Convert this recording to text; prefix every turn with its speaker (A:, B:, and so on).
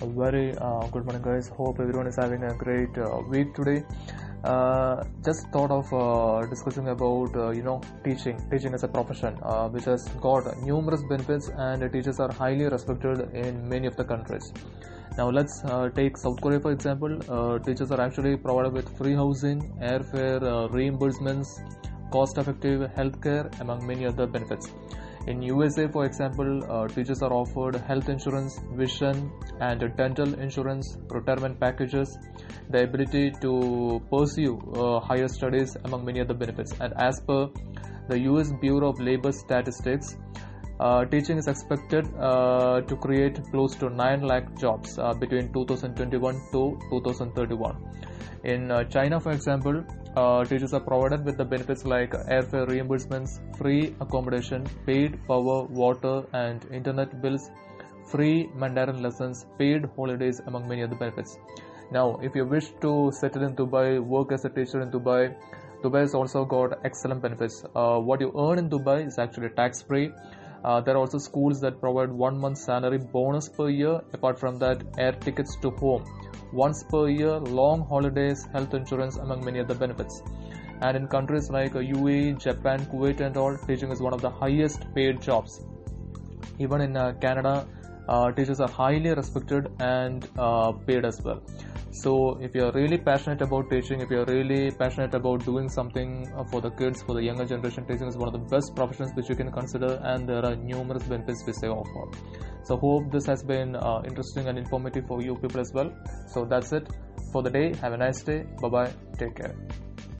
A: A very uh, good morning, guys. Hope everyone is having a great uh, week today. Uh, just thought of uh, discussing about uh, you know teaching, teaching as a profession, uh, which has got numerous benefits, and teachers are highly respected in many of the countries. Now let's take South Korea for example. Teachers are actually provided with free housing, airfare reimbursements, cost-effective healthcare, among many other benefits. In USA, for example, uh, teachers are offered health insurance, vision, and dental insurance, retirement packages, the ability to pursue uh, higher studies, among many other benefits. And as per the US Bureau of Labor Statistics, uh, teaching is expected uh, to create close to 9 lakh jobs uh, between 2021 to 2031. In uh, China, for example, uh, teachers are provided with the benefits like airfare reimbursements, free accommodation, paid power, water, and internet bills, free Mandarin lessons, paid holidays, among many other benefits. Now, if you wish to settle in Dubai, work as a teacher in Dubai, Dubai has also got excellent benefits. Uh, what you earn in Dubai is actually tax free. Uh, there are also schools that provide one month salary bonus per year. Apart from that, air tickets to home once per year, long holidays, health insurance, among many other benefits. And in countries like UAE, Japan, Kuwait, and all, teaching is one of the highest paid jobs. Even in uh, Canada, uh, teachers are highly respected and uh, paid as well. So, if you're really passionate about teaching, if you're really passionate about doing something uh, for the kids, for the younger generation, teaching is one of the best professions which you can consider, and there are numerous benefits which they offer. So, hope this has been uh, interesting and informative for you people as well. So, that's it for the day. Have a nice day. Bye bye. Take care.